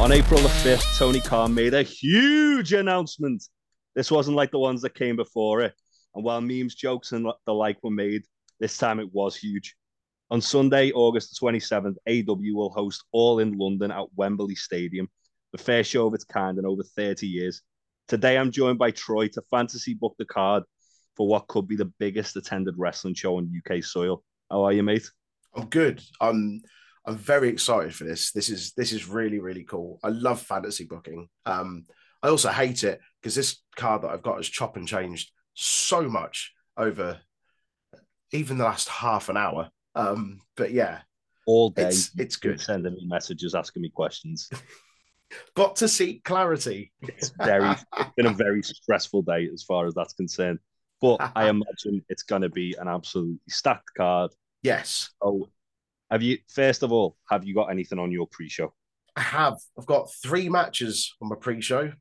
On April the 5th, Tony Khan made a huge announcement. This wasn't like the ones that came before it. And while memes, jokes, and the like were made, this time it was huge. On Sunday, August the 27th, AEW will host All in London at Wembley Stadium, the first show of its kind in over 30 years. Today, I'm joined by Troy to fantasy book the card for what could be the biggest attended wrestling show on UK soil. How are you, mate? I'm good. I'm I'm very excited for this. This is this is really really cool. I love fantasy booking. Um, I also hate it because this card that I've got has chop and changed so much over even the last half an hour. Um, but yeah, all day it's, it's good. Sending me messages, asking me questions. Got to seek clarity. it's very it's been a very stressful day as far as that's concerned. But I imagine it's going to be an absolutely stacked card. Yes. Oh, have you? First of all, have you got anything on your pre-show? I have. I've got three matches on my pre-show.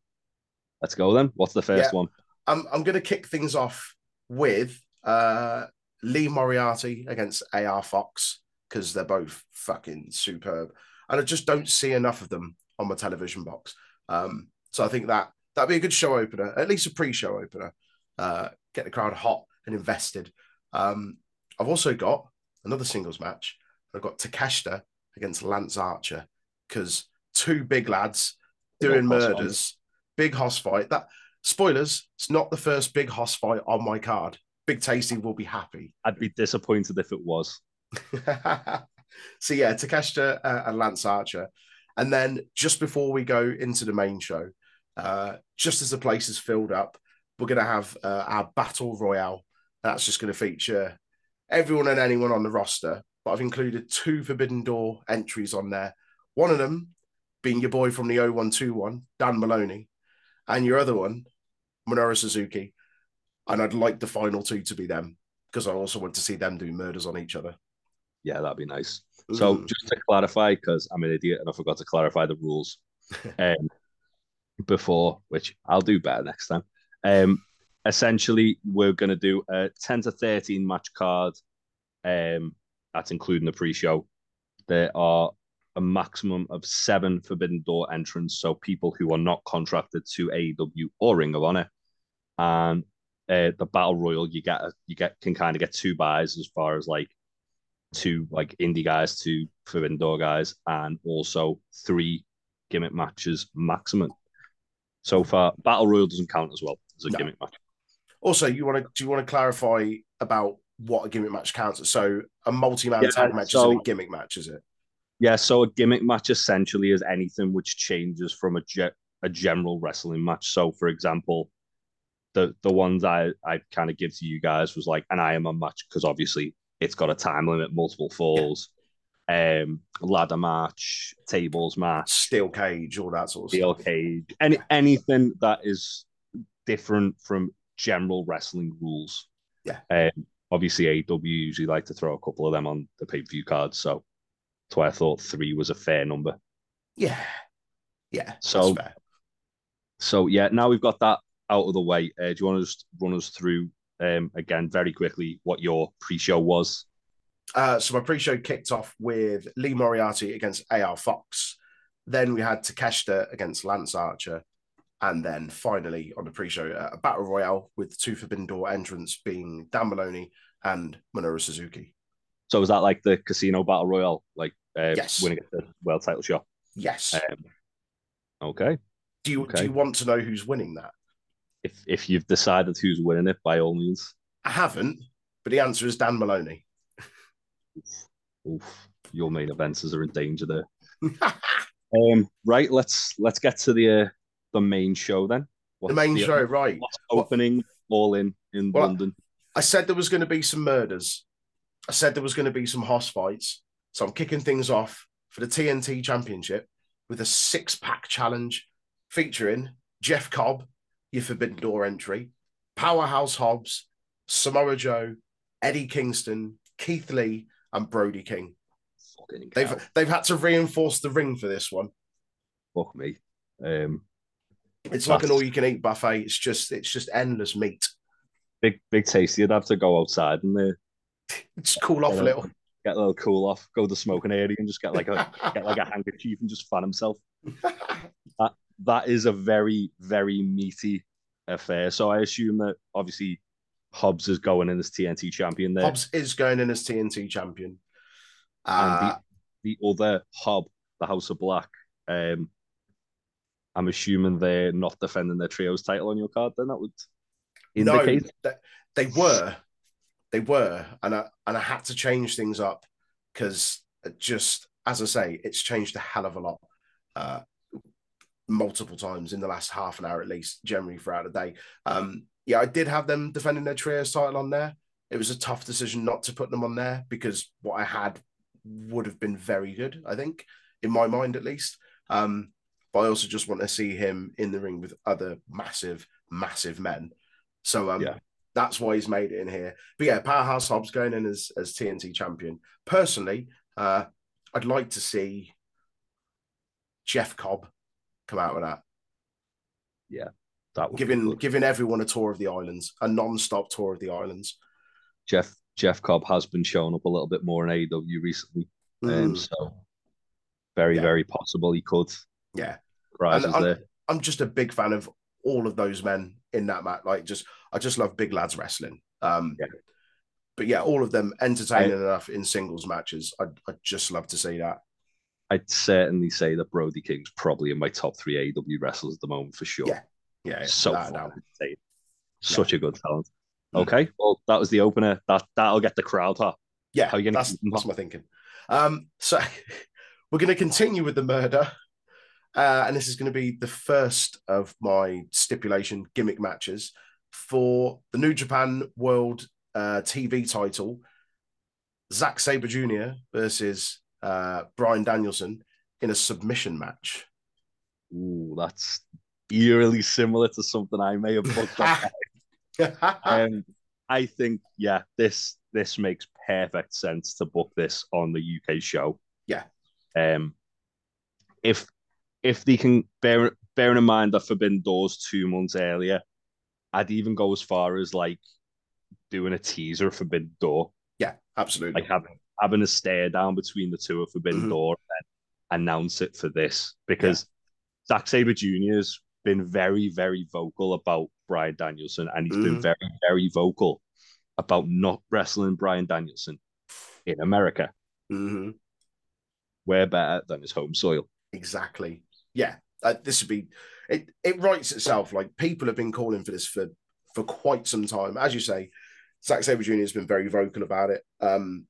Let's go then. What's the first yeah. one? I'm I'm going to kick things off with uh, Lee Moriarty against AR Fox because they're both fucking superb, and I just don't see enough of them on my television box. Um, so I think that that'd be a good show opener, at least a pre-show opener. Uh, get the crowd hot and invested. Um, I've also got another singles match. I've got Takeshita against Lance Archer because two big lads doing murders, big hoss fight. That spoilers, it's not the first big hoss fight on my card. Big Tasty will be happy. I'd be disappointed if it was. so yeah, Takeshita uh, and Lance Archer. And then just before we go into the main show, uh, just as the place is filled up, we're going to have uh, our battle royale. That's just going to feature everyone and anyone on the roster. But I've included two Forbidden Door entries on there. One of them being your boy from the 0121, Dan Moloney, and your other one, Minoru Suzuki. And I'd like the final two to be them because I also want to see them do murders on each other. Yeah, that'd be nice. Ooh. So just to clarify, because I'm an idiot and I forgot to clarify the rules um, before, which I'll do better next time. Um, essentially, we're going to do a 10 to 13 match card. Um, that's including the pre-show. There are a maximum of seven Forbidden Door entrants, so people who are not contracted to AEW or Ring of Honor, and uh, the Battle Royal, you get you get can kind of get two buys as far as like two like indie guys, two Forbidden Door guys, and also three gimmick matches maximum. So far, Battle Royal doesn't count as well as a no. gimmick match. Also, you want to do you want to clarify about what a gimmick match counts? So a multi-man yeah, tag match so, is a gimmick match, is it? Yeah, so a gimmick match essentially is anything which changes from a ge- a general wrestling match. So, for example, the the ones I I kind of give to you guys was like an Iron Man match because obviously it's got a time limit, multiple falls, yeah. um, ladder match, tables match, steel cage, all that sort of steel stuff. cage, any anything that is different from general wrestling rules. Yeah. Um, obviously, AEW usually like to throw a couple of them on the pay per view cards, so that's why I thought three was a fair number. Yeah. Yeah. So, so yeah, now we've got that out of the way. Uh, do you want to just run us through um, again very quickly what your pre-show was? Uh, so my pre-show kicked off with Lee Moriarty against AR Fox. Then we had Takeshita against Lance Archer. And then finally on the pre-show, uh, a battle royale with two Forbidden Door entrants being Dan Moloney and Minoru Suzuki. So was that like the casino battle royale, like uh, yes. winning the world title shot? Yes. Um, okay. Do you okay. do you want to know who's winning that? If if you've decided who's winning it, by all means. I haven't, but the answer is Dan Moloney. Oof, Oof. your main events are in danger there. um, right, let's let's get to the uh, the main show then. What's the main the, show, right? Opening all in in well, London. I said there was going to be some murders. I said there was going to be some hoss fights. So I'm kicking things off for the TNT Championship with a six pack challenge featuring Jeff Cobb, your Forbidden Door entry, Powerhouse Hobbs, Samoa Joe, Eddie Kingston, Keith Lee, and Brody King. They've they've had to reinforce the ring for this one. Fuck me. Um, it's like an all you can eat buffet. It's just it's just endless meat. Big big tasty. You'd have to go outside and uh, just cool off a little. get a little cool off, go to the smoking area, and just get like a get like a handkerchief and just fan himself. that that is a very very meaty affair. So I assume that obviously Hobbs is going in as TNT champion there. Hobbs is going in as TNT champion. and Uh, the, the other Hob, the House of Black, um, I'm assuming they're not defending their trios title on your card. Then that would indicate. No, they, they were, they were, and I and I had to change things up because just as I say, it's changed a hell of a lot, uh, multiple times in the last half an hour at least, generally throughout the day. Um, yeah, I did have them defending their trios title on there. It was a tough decision not to put them on there because what I had would have been very good, I think, in my mind at least. Um, but I also just want to see him in the ring with other massive, massive men. So um, Yeah. that's why he's made it in here. But yeah, Powerhouse Hobbs going in as, as TNT champion. Personally, uh, I'd like to see Jeff Cobb come out with that, Yeah, That giving giving everyone a tour of the islands, a non-stop tour of the islands. Jeff Jeff Cobb has been showing up a little bit more in AEW recently, um, Mm, so very Yeah. very possible he could. yeah, Rises and- there. I'm just a big fan of all of those men in that match. Like, just I just love big lads wrestling. Um, Yeah. But yeah, all of them entertaining enough in singles matches. I'd, I'd just love to see that. I'd certainly say that Brody King's probably in my top three AEW wrestlers at the moment for sure. Yeah. Yeah, so far. Such a good talent. Mm. Okay, well that was the opener. That that'll get the crowd hot. Yeah, How you gonna that's, that's my thinking. Um, so we're going to continue with the murder, uh, and this is going to be the first of my stipulation gimmick matches for the New Japan World uh, TV title. Zack Sabre Jr. versus uh, Bryan Danielson in a submission match. Ooh, that's eerily similar to something I may have booked. up. um, I think yeah, this this makes perfect sense to book this on the UK show. Yeah. Um, if if they can bear bearing in mind that Forbidden Doors two months earlier, I'd even go as far as like doing a teaser of Forbidden Door, yeah, absolutely. like having having a stare down between the two of Forbidden Mhm. Door and then announce it for this because Zack Sabre Jr. has been very, very vocal about Bryan Danielson, and he's been Mhm. very, very vocal about not wrestling Bryan Danielson in America. Mhm. Where better than his home soil? Exactly. Yeah. Uh, this would be it. It writes itself. Like people have been calling for this for for quite some time. As you say, Zack Sabre Jr. has been very vocal about it. Um,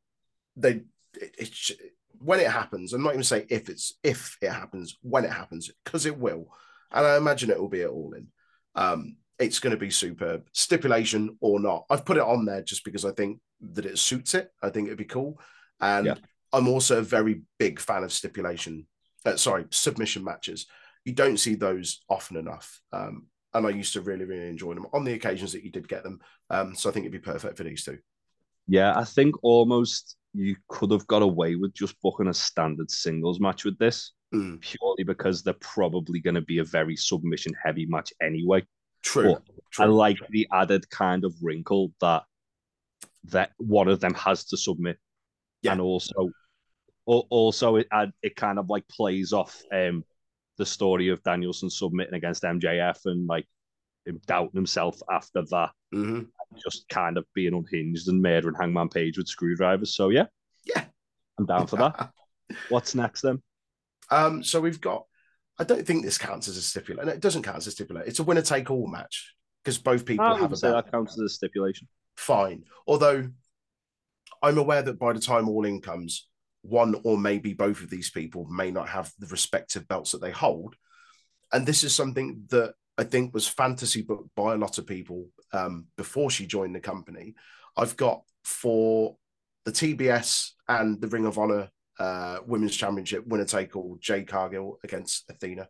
they it, it when it happens. I'm not even saying if it's if it happens when it happens because it will, and I imagine it will be at all in. Um, it's going to be superb. Stipulation or not, I've put it on there just because I think that it suits it. I think it'd be cool, and Yeah. I'm also a very big fan of stipulation uh, sorry, submission matches. You don't see those often enough. Um, and I used to really, really enjoy them on the occasions that you did get them. Um, so I think it'd be perfect for these two. Yeah, I think almost you could have got away with just booking a standard singles match with this, Mm, purely because they're probably going to be a very submission heavy match anyway. true. But true. I like the added kind of wrinkle that that one of them has to submit, Yeah. and also, al- also it it kind of like plays off um the story of Danielson submitting against MJF and like him doubting himself after that, Mhm. just kind of being unhinged and murdering Hangman Page with screwdrivers. So yeah, Yeah. I'm down for that. What's next then? um, so we've got, I don't think this counts as a stipulation. It doesn't count as a stipulation. It's a winner take all match because both people I have a say that counts as a stipulation. Fine. Although I'm aware that by the time all in comes, one or maybe both of these people may not have the respective belts that they hold. And this is something that I think was fantasy booked by a lot of people um, before she joined the company. I've got for the TBS and the Ring of Honor uh, Women's Championship winner take all Jade Cargill against Athena.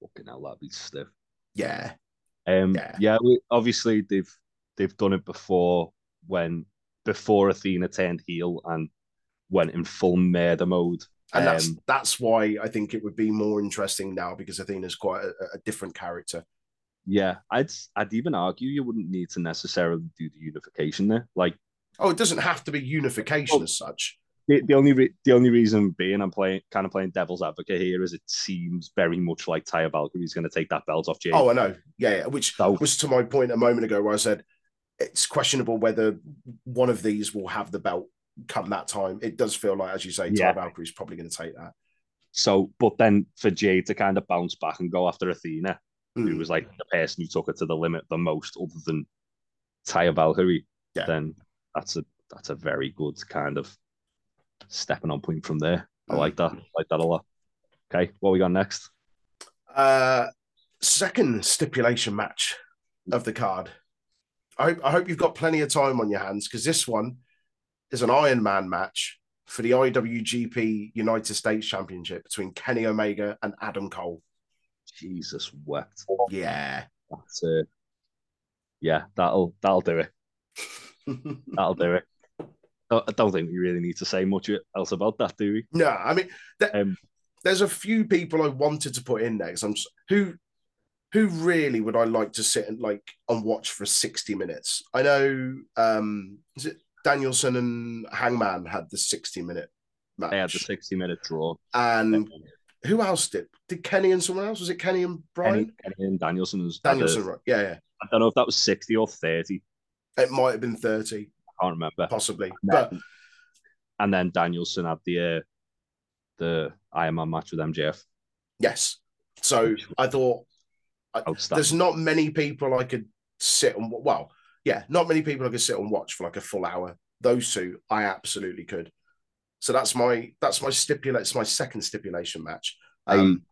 Fucking hell, that'd be stiff. Yeah. Um, Yeah. yeah, we, obviously they've they've done it before when before Athena turned heel and went in full murder mode. And that's Um, that's why I think it would be more interesting now because Athena's quite a, a different character. Yeah, I'd I'd even argue you wouldn't need to necessarily do the unification there. Like Oh, it doesn't have to be unification well, as such. The, the only re- the only reason being I'm playing kind of playing devil's advocate here is it seems very much like Taya Valkyrie's going to take that belt off Jade. Oh, I know. Yeah, yeah. which so, was to my point a moment ago where I said it's questionable whether one of these will have the belt come that time. It does feel like, as you say, yeah. Taya Valkyrie's probably going to take that. So, but then for Jade to kind of bounce back and go after Athena, mm. who was like the person who took it to the limit the most, other than Taya Valkyrie, yeah. then that's a that's a very good kind of stepping on point from there. I like that. I like that a lot. Okay, what we got next? Uh second stipulation match of the card. I hope, I hope you've got plenty of time on your hands because this one is an Iron Man match for the IWGP United States Championship between Kenny Omega and Adam Cole. Jesus wept. Yeah. That's uh, yeah, that'll that'll do it. that'll do it. I don't think we really need to say much else about that, do we? No, I mean, th- um, there's a few people I wanted to put in next. I'm just, who, who really would I like to sit and like and watch for 60 minutes? I know, um, is it Danielson and Hangman had the 60 minute match. They had the 60 minute draw. And who else did? Did Kenny and someone else? Was it Kenny and Bryan? Kenny, Kenny and Danielson was Danielson, right? Yeah, yeah. I don't know if that was 60 or 30. It might have been 30. I can't remember. Possibly. And but then, and then Danielson had the uh, the Iron Man match with MJF. Yes. So I thought I, there's not many people I could sit and well, yeah, not many people I could sit and watch for like a full hour. Those two, I absolutely could. So that's my that's my stipulate. It's my second stipulation match. Um,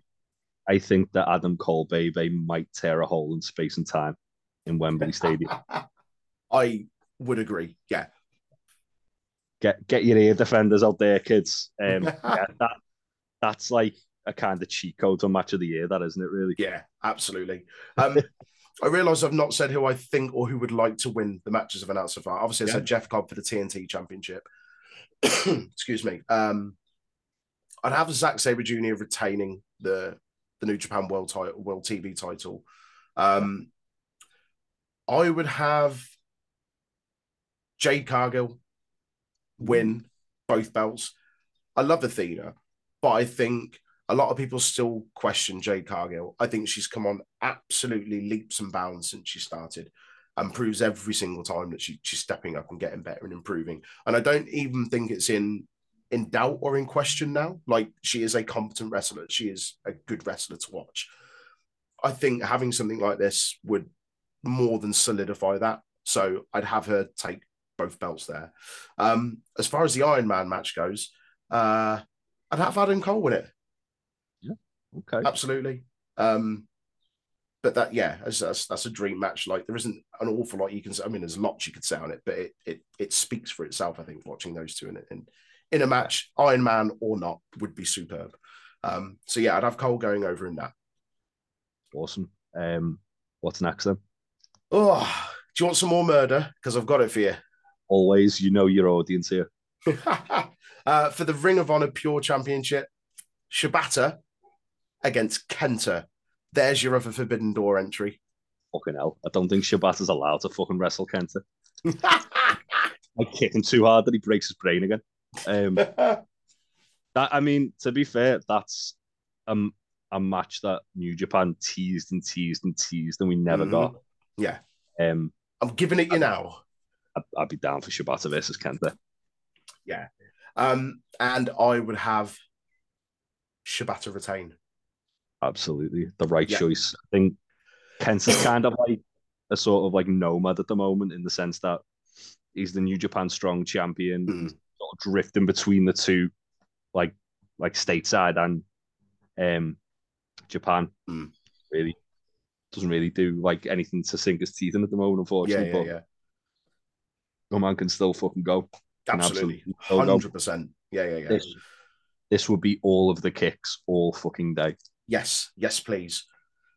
I I think that Adam Cole baby might tear a hole in space and time in Wembley Stadium. I would agree. Yeah. Get get your ear defenders out there, kids. Um, yeah, that that's like a kind of cheat code on match of the year, that isn't it? Really? Yeah, absolutely. Um, I realise I've not said who I think or who would like to win the matches of announced so far. Obviously, I yeah. said Jeff Cobb for the TNT Championship. Excuse me. Um, I'd have Zack Sabre Jr. retaining the the New Japan World title, World TV title. Um, I would have Jade Cargill win both belts. I love Athena, but I think a lot of people still question Jade Cargill. I think she's come on absolutely leaps and bounds since she started and proves every single time that she, she's stepping up and getting better and improving. And I don't even think it's in in doubt or in question now. Like she is a competent wrestler. She is a good wrestler to watch. I think having something like this would more than solidify that. So I'd have her take both belts there. Um, as far as the Iron Man match goes, uh, I'd have Adam Cole win it. Okay. Absolutely. Um, but that yeah, that's, that's, that's a dream match. Like there isn't an awful lot you can say. I mean, there's lots you could say on it, but it it it speaks for itself. I think watching those two in in in a match, Iron Man or not, would be superb. Um, so yeah, I'd have Cole going over in that. Awesome. Um, what's next then? Oh, do you want some more murder? Because I've got it for you. Always, you know your audience here. uh, for the Ring of Honor Pure Championship, Shibata against Kenta. There's your other Forbidden Door entry. Fucking hell. I don't think Shibata's allowed to fucking wrestle Kenta. I kick him too hard that he breaks his brain again. Um, that I mean, to be fair, that's um, a match that New Japan teased and teased and teased, and we never mm-hmm. got. Yeah. Um, I'm giving it you now. I'd, I'd, be down for Shibata versus Kenta. Yeah. Um, and I would have Shibata retain absolutely the right yeah. choice. I think Kent is kind of like a sort of like nomad at the moment in the sense that he's the New Japan Strong champion, mm. sort of drifting between the two, like like stateside and um Japan. Mm. Really doesn't really do like anything to sink his teeth in at the moment, unfortunately. Yeah, yeah, yeah. No man can still fucking go. Absolutely, hundred percent. Yeah, yeah, yeah. This, this would be all of the kicks all fucking day. Yes, yes, please.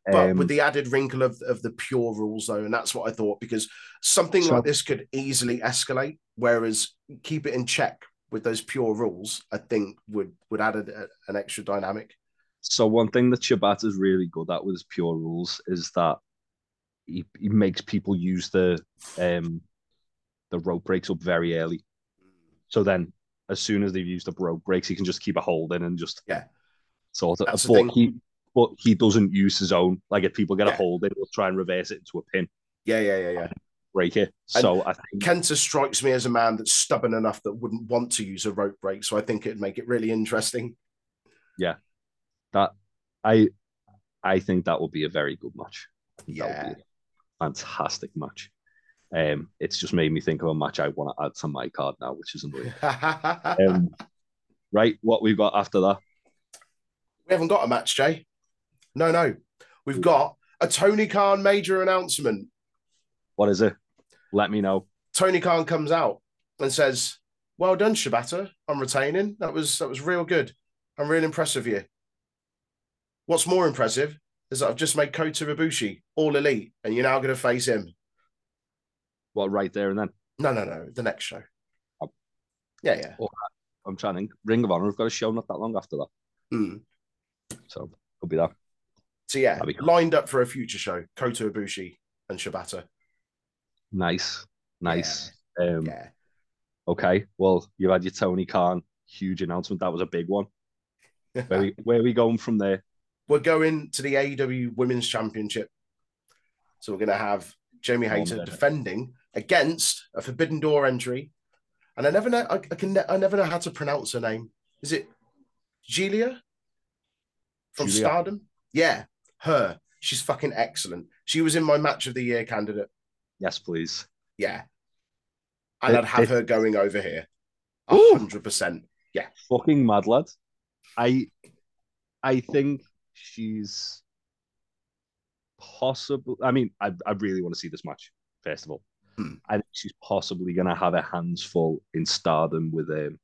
But um, with the added wrinkle of, of the pure rules, though, and that's what I thought, because something so, like this could easily escalate. Whereas keep it in check with those pure rules, I think would would add a, an extra dynamic. So one thing that Shibata is really good at with his pure rules is that he, he makes people use the um the rope breaks up very early. So then, as soon as they've used the rope breaks, he can just keep a hold in and just Yeah. Sort of. That's but he, but he doesn't use his own. Like if people get a hold in, he'll try and reverse it into a pin, Yeah, yeah, yeah, yeah. break it. So I think Kenta strikes me as a man that's stubborn enough that wouldn't want to use a rope break. So I think it'd make it really interesting. Yeah, that I, I think that would be a very good match. Yeah. be fantastic match. Um, it's just made me think of a match I want to add to my card now, which is annoying. Um, right, what we've got after that? We haven't got a match, Jay. No, no. We've got a Tony Khan major announcement. What is it? Let me know. Tony Khan comes out and says, Well done, Shibata. I'm retaining. That was that was real good. I'm really impressed with you. What's more impressive is that I've just made Kota Ibushi all elite, and you're now going to face him. Well, right there and then? No, no, no. The next show. Oh. Yeah, yeah. I'm trying to think. Ring of Honor have got a show not that long after that, Mm. So could be that. So yeah, cool. lined up for a future show. Kota Ibushi and Shibata. Nice, nice. Um, Yeah. Okay, well, you had your Tony Khan huge announcement. That was a big one. Where we where we going from there? we're going to the AEW Women's Championship. So we're going to have Jamie Hayter defending against a Forbidden Door entry, and I never know. I, I can. I never know how to pronounce her name. Is it Giulia from Giulia. Stardom? Yeah, her. She's fucking excellent. She was in my match of the year candidate. Yes, please. Yeah, and It- I'd have it- her going over here. A hundred percent. Yeah. Fucking mad lad. I I think she's possible. I mean, I I really want to see this match. First of all, Hmm. I think she's possibly going to have her hands full in Stardom with um,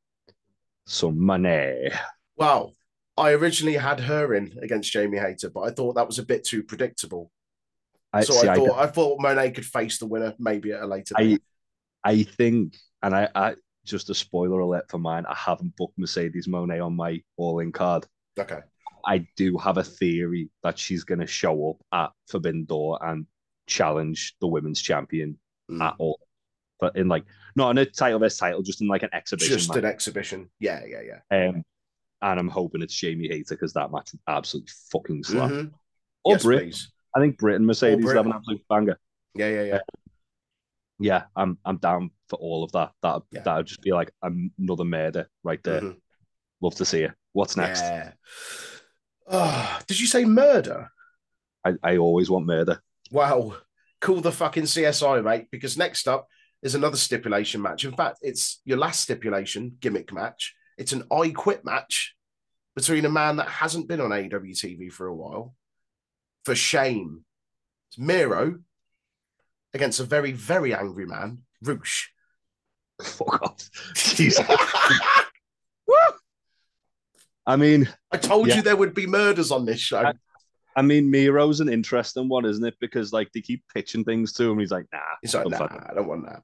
some money. Well, I originally had her in against Jamie Hayter, but I thought that was a bit too predictable. I so see. I I, thought I, thought Moné could face the winner maybe at a later I date. I think, and I, I just a spoiler alert for mine. I haven't booked Mercedes Moné on my all-in card. Okay. I do have a theory that she's going to show up at Forbidden Door and challenge the women's champion Mm. at all. But in like not in a title versus title, just in like an exhibition Just match. an exhibition. Yeah, yeah, yeah. Um, and I'm hoping it's Jamie Hayter because that match absolutely fucking slap. Mhm. Or Yes, Brit. please. I think Britain Mercedes have an absolute banger. Yeah, yeah, yeah. Yeah, I'm I'm down for all of that. That Yeah. that would just be like another murder right there. Mhm. Love to see it. What's next? Yeah. Oh, did you say murder? I, I always want murder. Wow. Call the fucking CSI, mate, because next up is another stipulation match. In fact, it's your last stipulation gimmick match. It's an I quit match between a man that hasn't been on AEW TV for a while. For shame. It's Miro against a very, very angry man, Rush. Fuck off. Jesus. I mean, I told Yeah. you there would be murders on this show. I- I mean, Miro's an interesting one, isn't it? Because like they keep pitching things to him. He's like, nah. He's like, nah. I don't want that.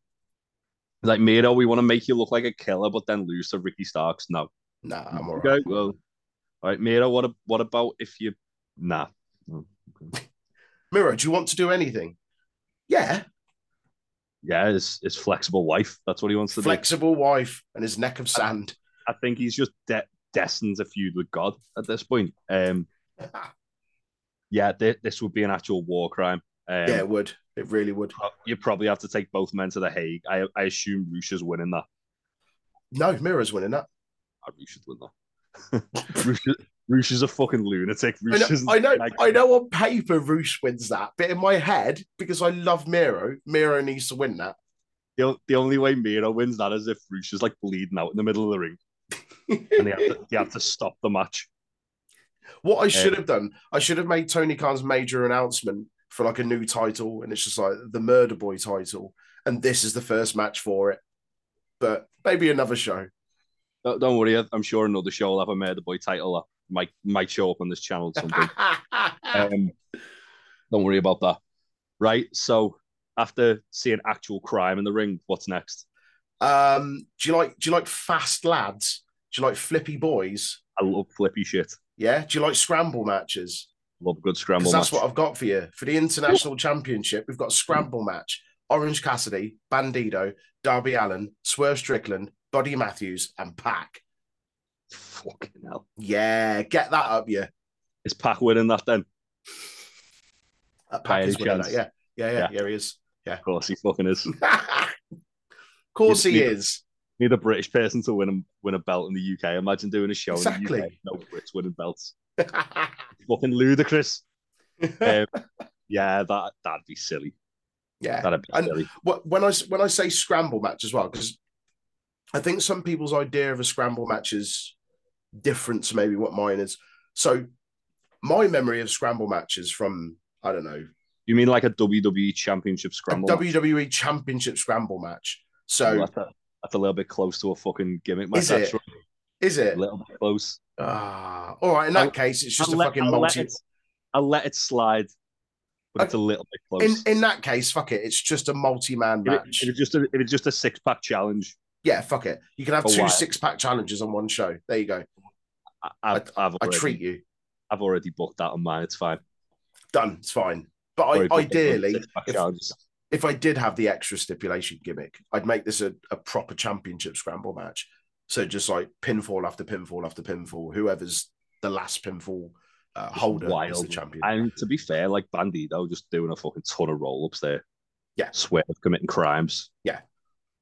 Like Miro, we want to make you look like a killer, but then lose to Ricky Starks. No. Nah, I'm all okay, right. well, all right, Miro. What a- what about if you? Nah. Oh, okay. Miro, do you want to do anything? Yeah. Yeah, his his flexible wife. That's what he wants to do. Flexible wife and his neck of sand. do. I think he's just de- destined a feud with God at this point. Um, yeah, th- this would be an actual war crime. Um, yeah, it would. It really would. you probably have to take both men to the Hague. I I assume is winning that. No, Miro's winning that. Oh, Rush winning that. Rush, is- a fucking lunatic. I Rush know, I know, like- I know on paper Rush wins that, but in my head, because I love Miro, Miro needs to win that. The, the only way Miro wins that is if Rush is like bleeding out in the middle of the ring and they have to, they have to stop the match. what I should have done, I should have made Tony Khan's major announcement for like a new title, and it's just like the Murder Boy title, and this is the first match for it. But maybe another show. Don't, don't worry, I'm sure another show will have a Murder Boy title that might might show up on this channel at some um, don't worry about that. Right, so after seeing actual crime in the ring, what's next? um, do you like do you like fast lads? Do you like flippy boys? I love flippy shit. Yeah. Do you like scramble matches? Love a good scramble that's match. what I've got for you for the international championship. We've got a scramble match: Orange Cassidy, Bandido, Darby Allin, Swerve Strickland, Buddy Matthews, and PAC. Fucking hell. Yeah, get that up, yeah. Is PAC winning that then? Uh, By Pac any is winning that. Yeah, yeah, yeah, Yeah. yeah, he is. Yeah. Of course, he fucking is. of course, You- he is. Need a British person to win a, win a belt in the UK. Imagine doing a show in the UK. No Brits winning belts. Fucking ludicrous. Um, yeah, that that'd be silly. yeah, That'd be And- silly. Wh- when I when I say scramble match as well, because I think some people's idea of a scramble match is different to maybe what mine is. So my memory of scramble matches from I don't know You mean like a WWE Championship scramble? a match? WWE Championship scramble match. So that's, a, that's a little bit close to a fucking gimmick match. Is it? actually. is A little bit close. Ah, all right. In that I'll- case, it's just I'll a let, fucking I'll multi. Let it, I'll let it slide, but it's a little bit In close. in that case, fuck it. It's just a multi-man if, it, match. if it's just a if it's just a six pack challenge, yeah, fuck it. You can have two six-pack challenges on one show. There you go. I, I've, I've I treat you. I've already booked that on mine. It's fine. Done. It's fine. But I, booked it on ideally, if- if I did have the extra stipulation gimmick, I'd make this a, a proper championship scramble match. So just like pinfall after pinfall after pinfall, whoever's the last pinfall uh, holder is the champion. And to be fair, like Bandido just doing a fucking ton of roll ups there. Yeah. Swear of committing crimes. Yeah.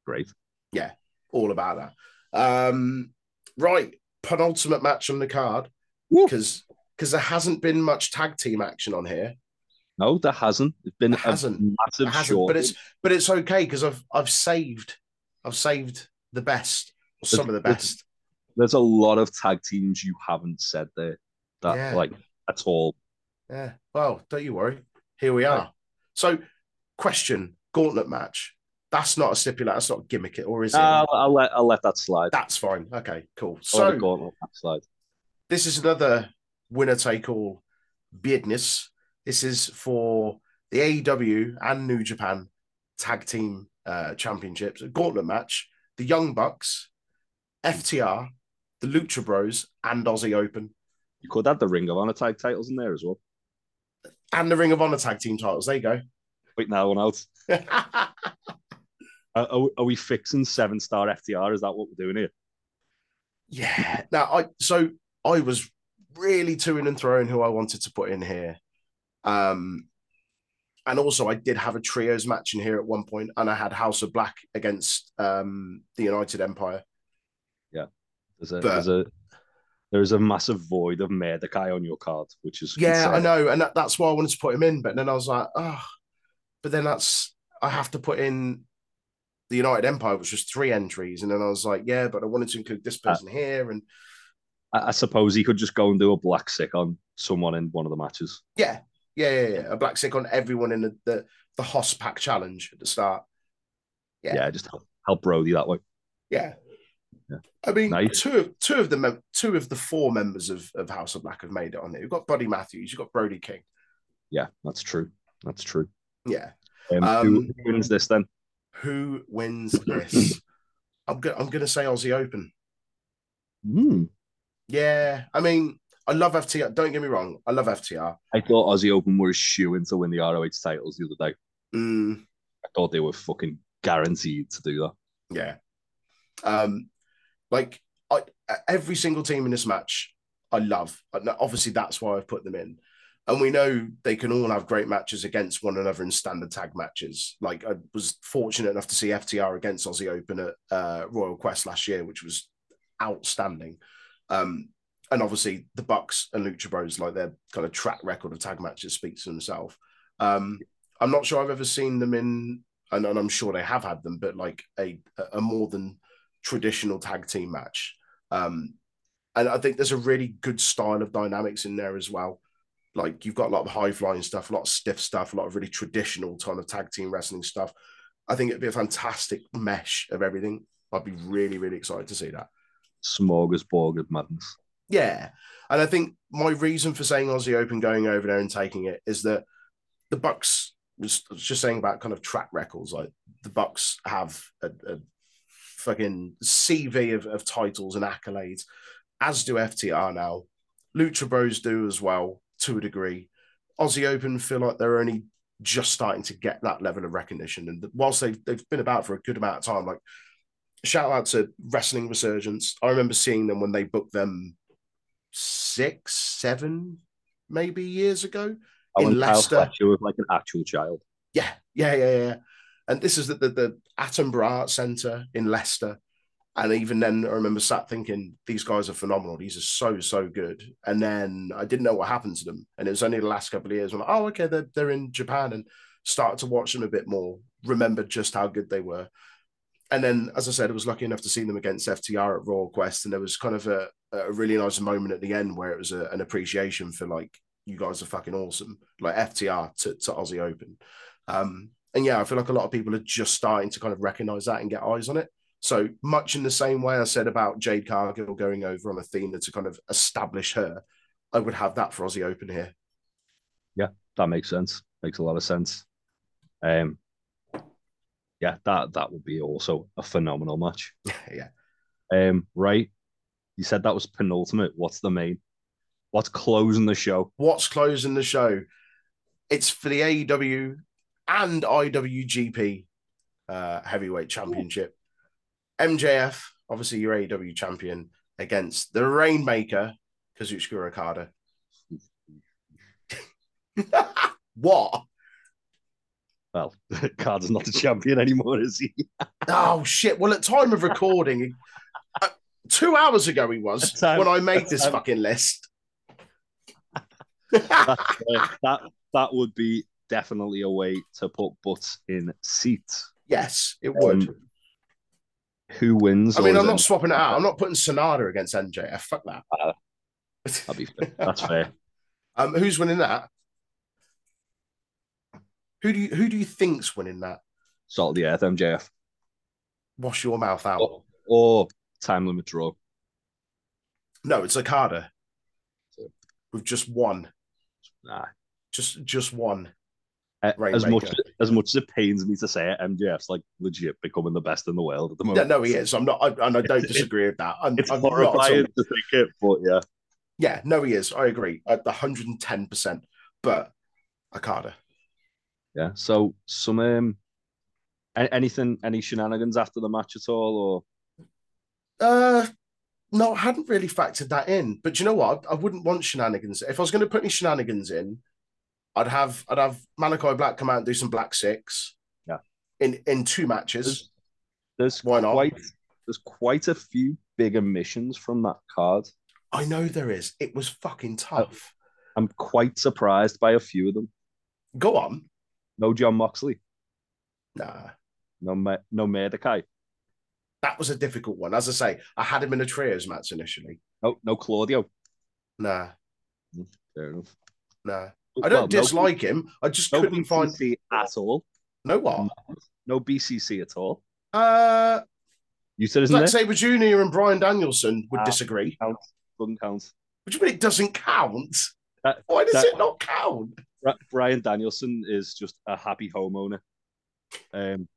Great. Yeah. All about that. Um, right, penultimate match on the card because because there hasn't been much tag team action on here. No, there hasn't. It's been There hasn't. massive hasn't, but it's but it's okay because I've I've saved I've saved the best some of the best. There's a lot of tag teams you haven't said there. That Yeah. like at all. Yeah. Well, don't you worry. Here we are. So, question: Gauntlet match. That's not a stipulate. That's not a gimmick, or is it? I'll, I'll let I'll let that slide. That's fine. Okay, cool. So it go on that slide. this is another winner take all business. This is for the AEW and New Japan tag team uh, championships. A gauntlet match. The Young Bucks, FTR, the Lucha Bros, and Aussie Open, You could add the Ring of Honor tag titles in there as well. and the Ring of Honor tag team titles. There you go. Wait now one out. Are, are, we- are we fixing seven star FTR? Is that what we're doing here? Yeah. Now, I so I was really toing and throwing who I wanted to put in here. Um, and also I did have a trios match in here at one point, and I had House of Black against um the United Empire. There's a But- there's a there's a massive void of Malakai on your card, which is Yeah, I know, and that, that's why I wanted to put him in. But then I was like, oh, but then that's I have to put in the United Empire, which was three entries, and then I was like, yeah, but I wanted to include this uh, person here, and I, I suppose he could just go and do a Black Mist on someone in one of the matches. yeah, yeah, yeah, yeah. a Black Mist on everyone in the the, the Hoss Pack challenge at the start. Yeah. Yeah, just help, help Brody that way. Yeah. Yeah. I mean, Nice. two of two of the mem- two of the four members of, of House of Black have made it on there. You've got Buddy Matthews, you've got Brody King. Yeah, that's true. That's true. Yeah. Um, Um, who wins this then? Who wins this? I'm go- I'm gonna say Aussie Open. Hmm. Yeah. I mean, I love FTR. Don't get me wrong. I love FTR. I thought Aussie Open were a shoe in to win the ROH titles the other day. Mm, I thought they were fucking guaranteed to do that. yeah. Um, like I, every single team in this match, I love. Obviously, that's why I've put them in. And we know they can all have great matches against one another in standard tag matches. Like I was fortunate enough to see FTR against Aussie Open at uh, Royal Quest last year, which was outstanding. Um, and obviously the Bucks and Lucha Bros, like their kind of track record of tag matches, speaks for themselves. Um, I'm not sure I've ever seen them in, and, and I'm sure they have had them, but like a a more than traditional tag team match. Um, and I think there's a really good style of dynamics in there as well. Like you've got a lot of high flying stuff, a lot of stiff stuff, a lot of really traditional kind of tag team wrestling stuff. I think it'd be a fantastic mesh of everything. I'd be really, really excited to see that. Smorgasbord of madness. Yeah. And I think my reason for saying Aussie Open going over there and taking it is that the Bucks was was just saying about kind of track records. Like the Bucks have a, a fucking CV of, of titles and accolades, as do FTR now. Lucha Bros do as well to a degree. Aussie Open feel like they're only just starting to get that level of recognition. And whilst they've they've been about for a good amount of time, like shout out to Wrestling Resurgence. I remember seeing them when they booked them six, seven, maybe years ago in Kyle Leicester. Fletcher was like an actual child. Yeah, yeah, yeah, yeah. And this is the the, the Attenborough Art Centre in Leicester. And even then, I remember sat thinking, these guys are phenomenal. These are so, so good. And then I didn't know what happened to them. And it was only the last couple of years when, like, oh, okay, they're, they're in Japan and started to watch them a bit more, remembered just how good they were. And then, as I said, I was lucky enough to see them against FTR at Royal Quest. And there was kind of a, a really nice moment at the end where it was a, an appreciation for like, you guys are fucking awesome, like FTR to, to Aussie Open. Um, and yeah, I feel like a lot of people are just starting to kind of recognize that and get eyes on it. So much in the same way I said about Jade Cargill going over on Athena to kind of establish her, I would have that for Aussie Open here. Yeah, that makes sense. Makes a lot of sense. Um, yeah, that that would be also a phenomenal match. yeah. Um, right. You said that was penultimate. What's the main? What's closing the show? What's closing the show? It's for the AEW and IWGP uh, Heavyweight Championship. MJF, obviously your AEW champion, against the Rainmaker, Kazuchika Okada. what? Well, Card's not a champion anymore, is he? Oh shit! Well, at time of recording, uh, two hours ago he was time- when I made this time- fucking list. That's, uh, that that would be definitely a way to put butts in seats. yes, it would. Um, Who wins? I mean, I'm not it- swapping it out. I'm not putting SANADA against MJF. Fuck that. That'd be fair. That's fair. Um, who's winning that? Who do you who do you think's winning that? Salt of the earth, MJF. Wash your mouth out. Or, or time limit draw. No, it's Okada. With just one, Nah. just just one. Uh, As much as much as it pains me to say it, MJF's like legit becoming the best in the world at the Yeah, moment. no, he is. I'm not, I, and I don't disagree with that. I'm, It's I'm horrifying to think it, but yeah. Yeah, no, he is. I agree. At 110. percent But Okada. Yeah. So some um anything any shenanigans after the match at all or Uh, no, I hadn't really factored that in. But you know what? I wouldn't want shenanigans. If I was going to put any shenanigans in, I'd have I'd have Malakai Black come out and do some Black Mist. Yeah. In in two matches. there's Why not? quite there's quite a few big omissions from that card. I know there is. It was fucking oh, tough. I'm quite surprised by a few of them. Go on. No Jon Moxley, Nah. no no Malakai, That was a difficult one. As I say, I had him in a trios match initially. no no Claudio. Nah, mm, Fair enough. Well, I don't no- dislike him. I just no couldn't find BCC at all. no what. No BCC at all. Uh You said isn't it? Sabre Jr. and Bryan Danielson would Ah. disagree. Doesn't count. Which mean it doesn't count. That- Why does that- it not count? Bryan Danielson is just a happy homeowner. Um,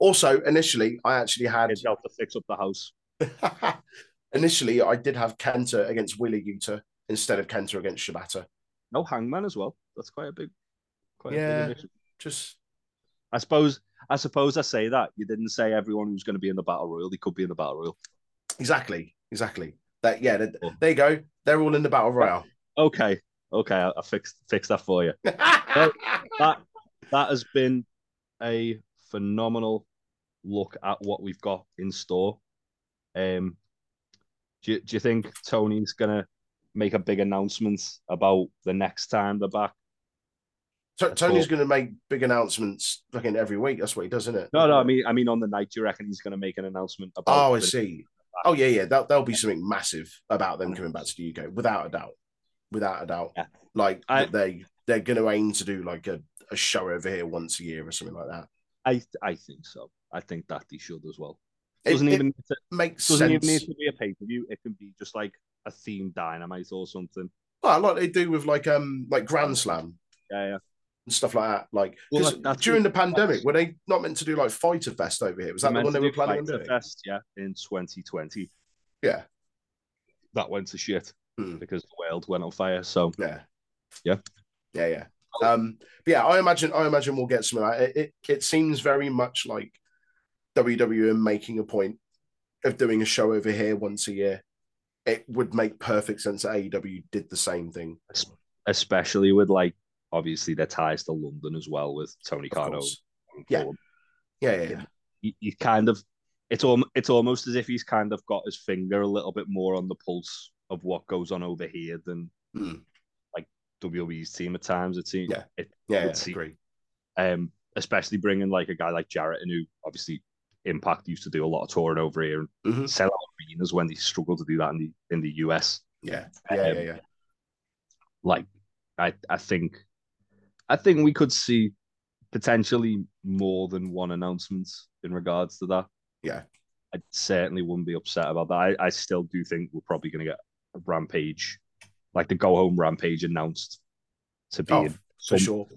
Also, initially, I actually had to fix up the house. initially I did have Kenta against Wheeler Yuta instead of Kenta against Shibata. No Hangman as well. That's quite a big, quite Yeah. a big. Just I suppose. I suppose I say that you didn't say everyone who's going to be in the battle royal. They could be in the battle royal. exactly, exactly. That yeah, that- Cool. there you go. They're all in the battle royal. Okay, okay, I, I fixed fixed that for you. That that has been a phenomenal look at what we've got in store. Um, do you, do you think Tony's gonna make a big announcement about the next time they're back? So, Tony's going to make big announcements fucking every week. That's what he does, isn't it? No, no, I mean, I mean, on the night, do you reckon he's gonna make an announcement about? Oh, I see. Oh, yeah, yeah. That, there'll be something massive about them coming back to the UK, without a doubt. Without a doubt. Yeah. Like I- they they're going to aim to do like a, a show over here once a year or something like that. I I think so. I think that they should as well. It, Doesn't it even need to, makes doesn't sense. even need to be a pay per view. It can be just like a themed dynamite or something. Well, like they do with like um like Grand Slam Yeah, yeah. and stuff like that. Like Well, 'cause that- that's during the pandemic, that's- were they not meant to do like Fyter Fest over here? Was that the one they were planning on Fyter doing? Fest, yeah, in 2020. Yeah, That went to shit Hmm. because the world went on fire. So yeah, Yeah. yeah, yeah. Um, but yeah, I imagine I imagine we'll get some of that. It, it it seems very much like WWE making a point of doing a show over here once a year. It would make perfect sense that AEW did the same thing. especially with like obviously their ties to London as well with Tony course. Yeah. Yeah, yeah, yeah. He, he kind of it's al- it's almost as if he's kind of got his finger a little bit more on the pulse of what goes on over here than like WWE's team at times. It seems Yeah. it, Yeah, yeah, agree. um, especially bringing like a guy like Jarrett, and who obviously Impact used to do a lot of touring over here and Mhm. sell out arenas when they struggled to do that in the in the US. Yeah, yeah, yeah, Um, yeah. Like I I think I think we could see potentially more than one announcement in regards to that. Yeah. I certainly wouldn't be upset about that. I, I still do think we're probably going to get a rampage, like the go home rampage announced to be Oh, in For some- sure.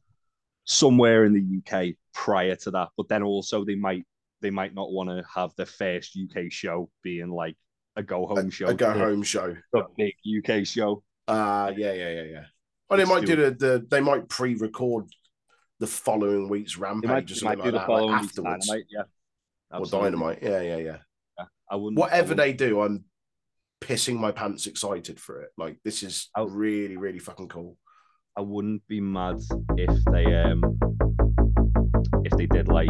somewhere in the UK prior to that. But then also they might they might not want to have the first UK show being like a go home show, A go home show. the big UK show. Uh yeah, yeah, yeah, yeah. Well, they might do do the, the they might pre-record the following week's They rampage might, or they something like do the that, following like week's afterwards. Dynamite, yeah. Or dynamite. Yeah, yeah, yeah. I wouldn't. I Whatever wouldn't- they do, I'm pissing my pants excited for it. Like this is Oh. really, really fucking cool. I wouldn't be mad if they um if they did like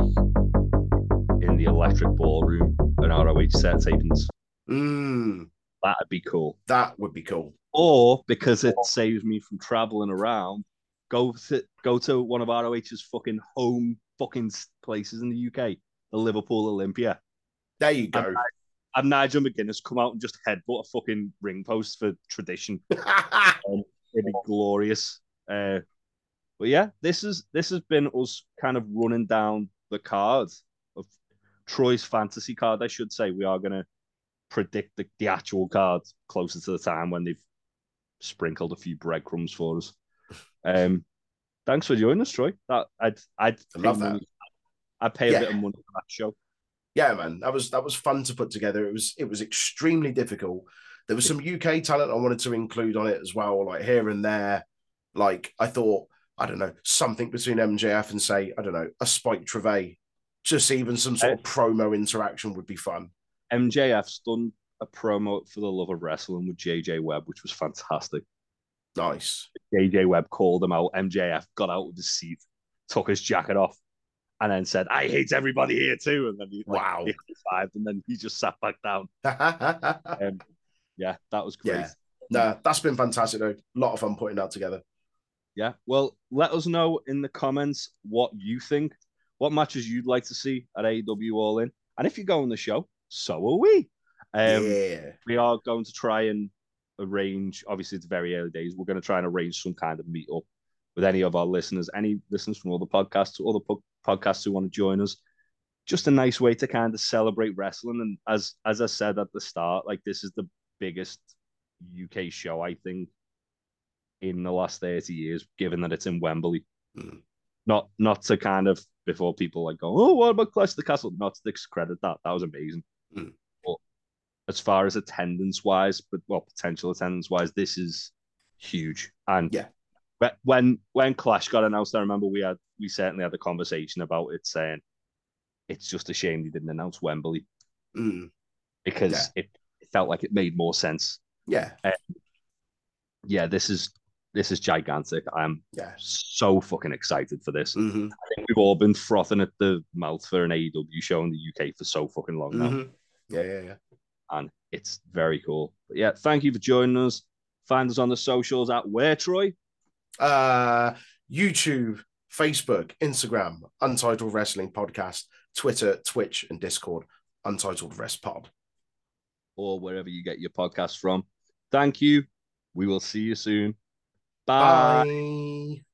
in the electric ballroom an ROH set tapings. Mm, That'd be cool. that would be cool. Or because it saves me from traveling around, go to go to one of ROH's fucking home fucking places in the UK, the Liverpool Olympia. There you go. And Nigel McGuinness come out and just headbutt a fucking ring post for tradition. It'd be glorious. Uh, but yeah, this is this has been us kind of running down the card of Troy's fantasy card. I should say we are gonna predict the, the actual card closer to the time when they've sprinkled a few breadcrumbs for us. Um, thanks for joining us, Troy. That I'd I'd I love that. money- I'd pay a bit of money for that show. yeah, man, that was that was fun to put together. It was it was extremely difficult. There was some UK talent I wanted to include on it as well, like here and there. Like I thought, I don't know, something between MJF and say, I don't know, a Spike Trivet. Just even some sort of promo interaction would be fun. MJF's done a promo for the love of wrestling with JJ Webb, which was fantastic. Nice. JJ Webb called him out. MJF got out of his seat, took his jacket off, and then said, "I hate everybody here too." And then he like, Wow. he and then he just sat back down. Um, yeah, that was great. Yeah. that's been fantastic though. A lot of fun putting that together. Yeah. Well, let us know in the comments what you think, what matches you'd like to see at AEW All In, and if you go on the show, so are we. Um, yeah. we are going to try and arrange. Obviously, it's very early days. We're going to try and arrange some kind of meet up with any of our listeners, any listeners from other podcasts, other po- podcasts who want to join us. Just a nice way to kind of celebrate wrestling. And as as I said at the start, like this is the biggest UK show I think in the last thirty years, given that it's in Wembley. Mm. Not not to kind of before people like go, oh, what about Clash of the Castle? Not to discredit that. That was amazing. Mm. But as far as attendance wise, but well, potential attendance wise, this is huge. And Yeah. when when Clash got announced, I remember we had we certainly had a conversation about it, saying it's just a shame they didn't announce Wembley Mm. because it, it felt like it made more sense. Yeah. Yeah, this is this is gigantic. I'm Yeah. so fucking excited for this. hmm I think we've all been frothing at the mouth for an AEW show in the UK for so fucking long now, hmm Yeah, yeah, yeah. and it's very cool. But yeah, thank you for joining us. Find us on the socials at where Troy. Uh, YouTube, Facebook, Instagram, Untitled Wrestling Podcast, Twitter, Twitch, and Discord, Untitled Rest Pod. or wherever you get your podcast from. Thank you. We will see you soon. Bye. Bye.